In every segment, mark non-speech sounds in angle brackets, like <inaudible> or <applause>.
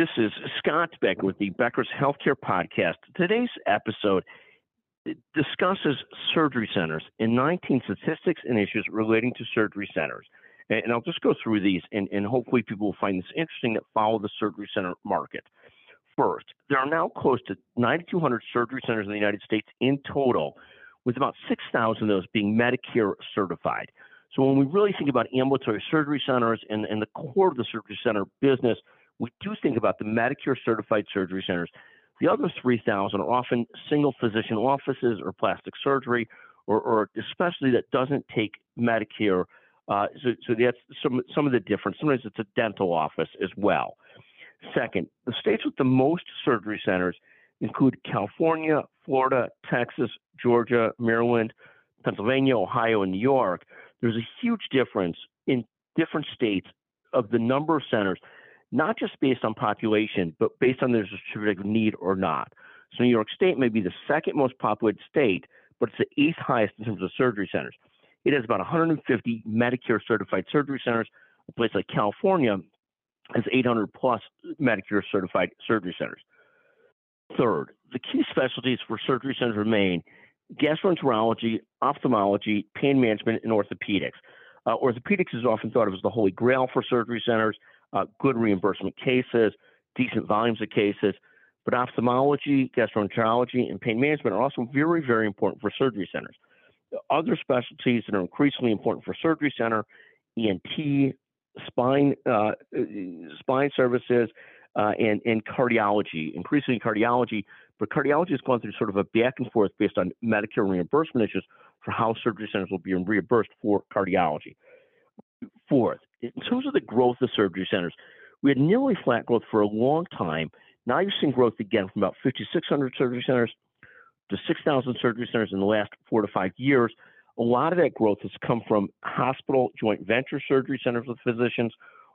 This is Scott Becker with the Becker's Healthcare Podcast. Today's episode discusses surgery centers and 19 statistics and issues relating to surgery centers. And I'll just go through these, and, and hopefully people will find this interesting that follow the surgery center market. First, there are now close to 9,200 surgery centers in the United States in total, with about 6,000 of those being Medicare certified. So when we really think about ambulatory surgery centers and, and the core of the surgery center business, we do think about the Medicare certified surgery centers. The other 3,000 are often single physician offices or plastic surgery, or, or especially that doesn't take Medicare. Uh, so, so that's some some of the difference. Sometimes it's a dental office as well. Second, the states with the most surgery centers include California, Florida, Texas, Georgia, Maryland, Pennsylvania, Ohio, and New York. There's a huge difference in different states of the number of centers, not just based on population, but based on their distributive need or not. So New York State may be the second most populated state, but it's the eighth highest in terms of surgery centers. It has about 150 Medicare certified surgery centers. A place like California has 800 plus Medicare certified surgery centers. Third, the key specialties for surgery centers remain gastroenterology, ophthalmology, pain management, and orthopedics. Uh, orthopedics is often thought of as the holy grail for surgery centers, uh, good reimbursement cases, decent volumes of cases. But ophthalmology, gastroenterology, and pain management are also very, very important for surgery centers. Other specialties that are increasingly important for surgery center, ENT, spine, uh, spine services, uh, and, and cardiology, increasingly cardiology. But cardiology has gone through sort of a back and forth based on Medicare reimbursement issues for how surgery centers will be reimbursed for cardiology. Fourth, in terms of the growth of surgery centers, we had nearly flat growth for a long time. Now you're seeing growth again from about 5,600 surgery centers to 6,000 surgery centers in the last four to five years. A lot of that growth has come from hospital joint venture surgery centers with physicians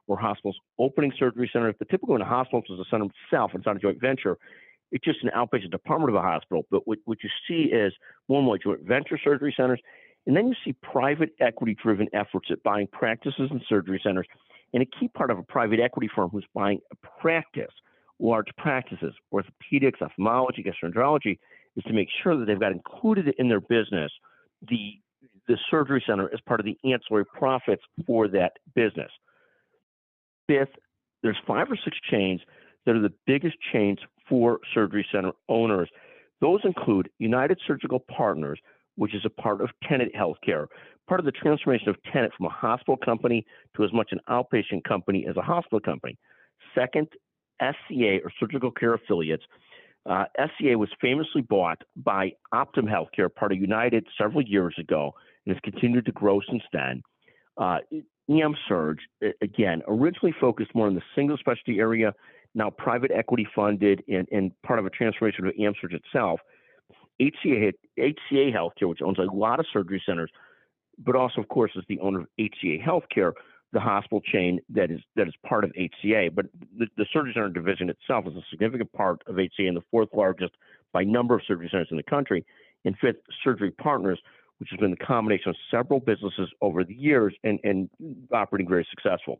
or hospitals opening surgery centers. But typically, when a hospital is a center itself, it's not a joint venture. It's just an outpatient department of a hospital. But what, what you see is more and more joint venture surgery centers. And then you see private equity driven efforts at buying practices and surgery centers. And a key part of a private equity firm who's buying a practice, large practices, orthopedics, ophthalmology, gastroenterology, is to make sure that they've got included in their business the the surgery center as part of the ancillary profits for that business. Fifth, there's five or six chains that are the biggest chains for surgery center owners. Those include United Surgical Partners, which is a part of Tenet Healthcare, part of the transformation of Tenet from a hospital company to as much an outpatient company as a hospital company. Second, SCA or Surgical Care Affiliates. Uh, SCA was famously bought by Optum Healthcare, part of United, several years ago, and has continued to grow since then. Uh, EM Surge, again, originally focused more on the single specialty area, now private equity funded and, and part of a transformation of AmSurg itself. HCA, HCA Healthcare, which owns a lot of surgery centers, but also, of course, is the owner of HCA Healthcare, the hospital chain that is that is part of HCA. But the, the surgery center division itself is a significant part of HCA and the fourth largest by number of surgery centers in the country. And fifth, Surgery Partners, which has been the combination of several businesses over the years and, and operating very successful,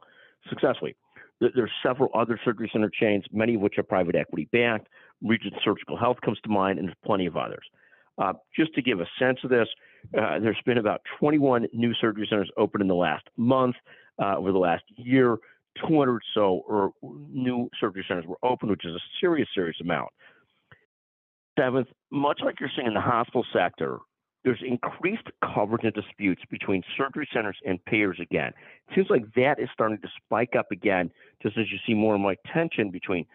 successfully. There's several other surgery center chains, many of which are private equity backed. Regent Surgical Health comes to mind, and there's plenty of others. Uh, just to give a sense of this, uh, there's been about 21 new surgery centers opened in the last month. Uh, over the last year, 200 or so or new surgery centers were opened, which is a serious, serious amount. Seventh, much like you're seeing in the hospital sector, there's increased coverage and disputes between surgery centers and payers again. It seems like that is starting to spike up again, just as you see more and more tension between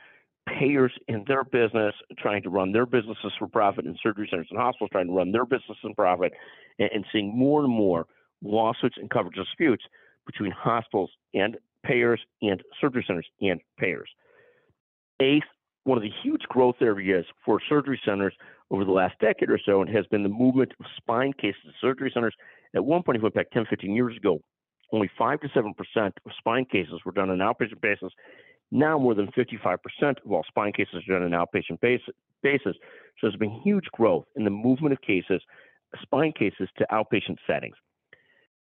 payers in their business trying to run their businesses for profit and surgery centers and hospitals trying to run their business for profit and, and seeing more and more lawsuits and coverage disputes between hospitals and payers and surgery centers and payers. Eighth, one of the huge growth areas for surgery centers over the last decade or so and has been the movement of spine cases to surgery centers. At one point, if you went back 10, 15 years ago, only 5 to 7% of spine cases were done on an outpatient basis. Now, more than 55% of all spine cases are done on an outpatient basis. So there's been huge growth in the movement of cases, spine cases, to outpatient settings.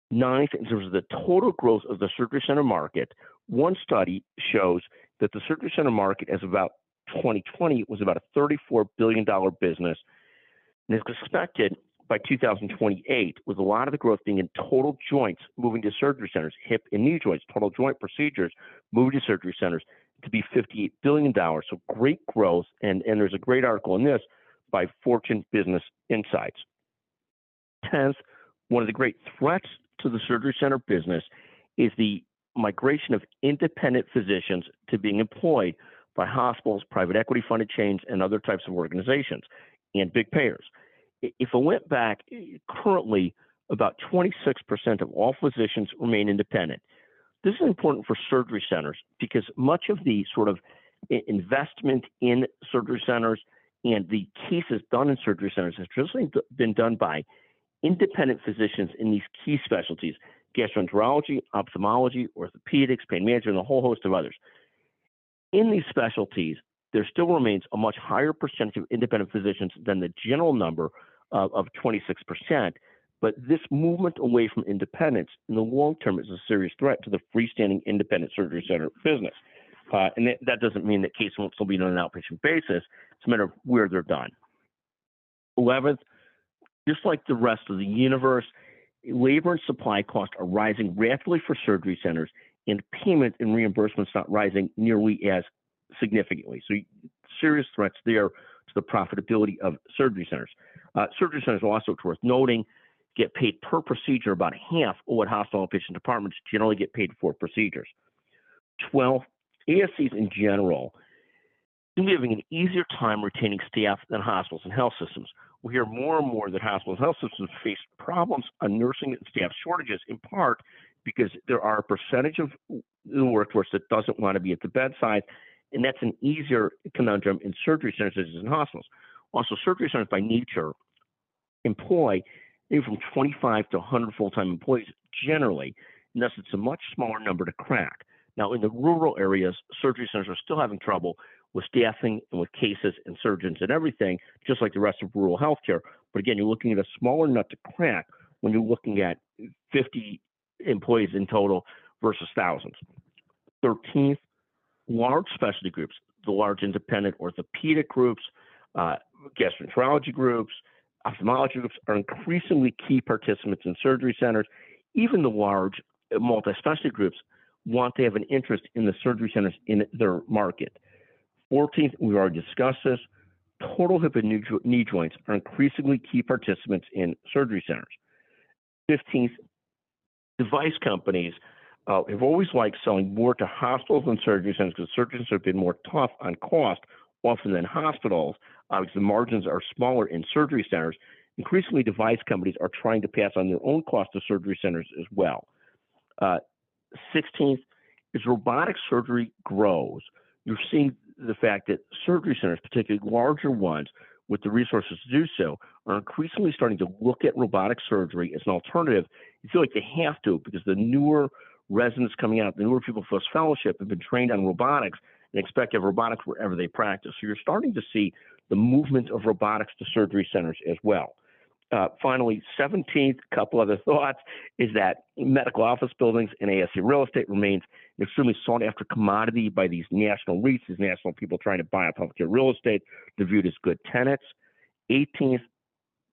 Ninth, in terms of the total growth of the surgery center market, one study shows that the surgery center market as about 2020 was about a $34 billion business. And is expected by 2028, with a lot of the growth being in total joints moving to surgery centers, hip and knee joints, total joint procedures moving to surgery centers to be $58 billion. So great growth. And, and there's a great article in this by Fortune Business Insights. 10th, one of the great threats to the surgery center business is the migration of independent physicians to being employed by hospitals, private equity funded chains, and other types of organizations and big payers. If I went back, eh, currently about 26% of all physicians remain independent. This is important for surgery centers because much of the sort of eh, investment in surgery centers and the cases done in surgery centers has traditionally been done by independent physicians in these key specialties gastroenterology, ophthalmology, orthopedics, pain management, and a whole host of others. In these specialties, there still remains a much higher percentage of independent physicians than the general number of, of 26%. But this movement away from independence in the long term is a serious threat to the freestanding independent surgery center business. Uh, and that, that, doesn't mean that cases won't still be done on an outpatient basis. It's a matter of where they're done. 11th, just like the rest of the universe, labor and supply costs are rising rapidly for surgery centers, and payment and reimbursements not rising nearly as significantly. So, serious threats there to the profitability of surgery centers. Uh, surgery centers also, it's worth noting, get paid per procedure about half of what hospital outpatient departments generally get paid for procedures. 12, ASCs in general seem to be having an easier time retaining staff than hospitals and health systems. We hear more and more that hospitals and health systems face problems on nursing and staff shortages, in part because there are a percentage of the workforce that doesn't want to be at the bedside, and that's an easier conundrum in surgery centers as in hospitals. Also, surgery centers by nature employ anywhere from 25 to 100 full-time employees generally, and thus it's a much smaller number to crack. Now, in the rural areas, surgery centers are still having trouble with staffing and with cases and surgeons and everything, just like the rest of rural healthcare. But again, you're looking at a smaller nut to crack when you're looking at 50 employees in total versus thousands. 13th, large specialty groups, the large independent orthopedic groups, uh, gastroenterology groups, ophthalmology groups are increasingly key participants in surgery centers. Even the large multi specialty groups want to have an interest in the surgery centers in their market. 14th, we've already discussed this. Total hip and knee joints are increasingly key participants in surgery centers. 15th, device companies uh, have always liked selling more to hospitals and surgery centers because surgeons have been more tough on cost often than hospitals uh, because the margins are smaller in surgery centers. Increasingly, device companies are trying to pass on their own cost to surgery centers as well. Uh, 16th, as robotic surgery grows, you're seeing the fact that surgery centers, particularly larger ones with the resources to do so, are increasingly starting to look at robotic surgery as an alternative. You feel like they have to because the newer residents coming out, the newer people post fellowship have been trained on robotics and expect to robotics wherever they practice. So you're starting to see the movement of robotics to surgery centers as well. Uh, finally, 17th, couple other <laughs> thoughts is that medical office buildings and ASC real estate remains an extremely sought after commodity by these national REITs, these national people trying to buy up healthcare real estate. They're viewed as good tenants. 18th,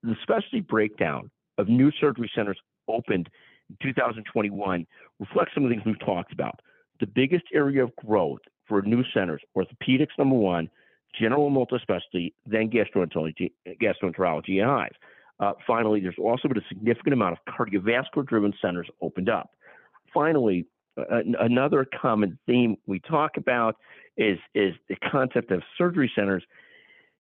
the specialty breakdown of new surgery centers opened in 2021 reflects some of the things we've talked about. The biggest area of growth for new centers, orthopedics number one, general multispecialty, then gastroenterology, gastroenterology and eyes. Uh, finally, there's also been a significant amount of cardiovascular driven centers opened up. Finally, another common theme we talk about is, is the concept of surgery centers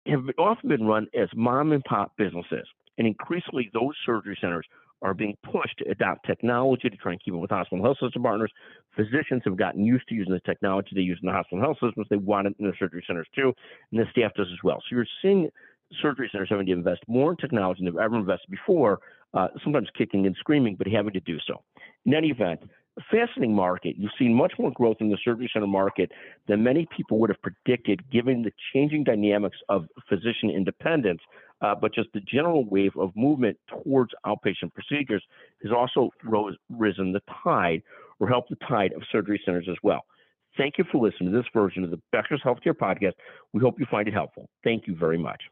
have often been run as mom and pop businesses. And increasingly, those surgery centers are being pushed to adopt technology to try and keep up with hospital health system partners. Physicians have gotten used to using the technology they use in the hospital health systems. They want it in the surgery centers too, and the staff does as well. So you're seeing surgery centers having to invest more in technology than they've ever invested before, uh, sometimes kicking and screaming, but having to do so. In any event, a fascinating market. You've seen much more growth in the surgery center market than many people would have predicted, given the changing dynamics of physician independence. Uh, but just the general wave of movement towards outpatient procedures has also rose, risen the tide or helped the tide of surgery centers as well. Thank you for listening to this version of the Becker's Healthcare Podcast. We hope you find it helpful. Thank you very much.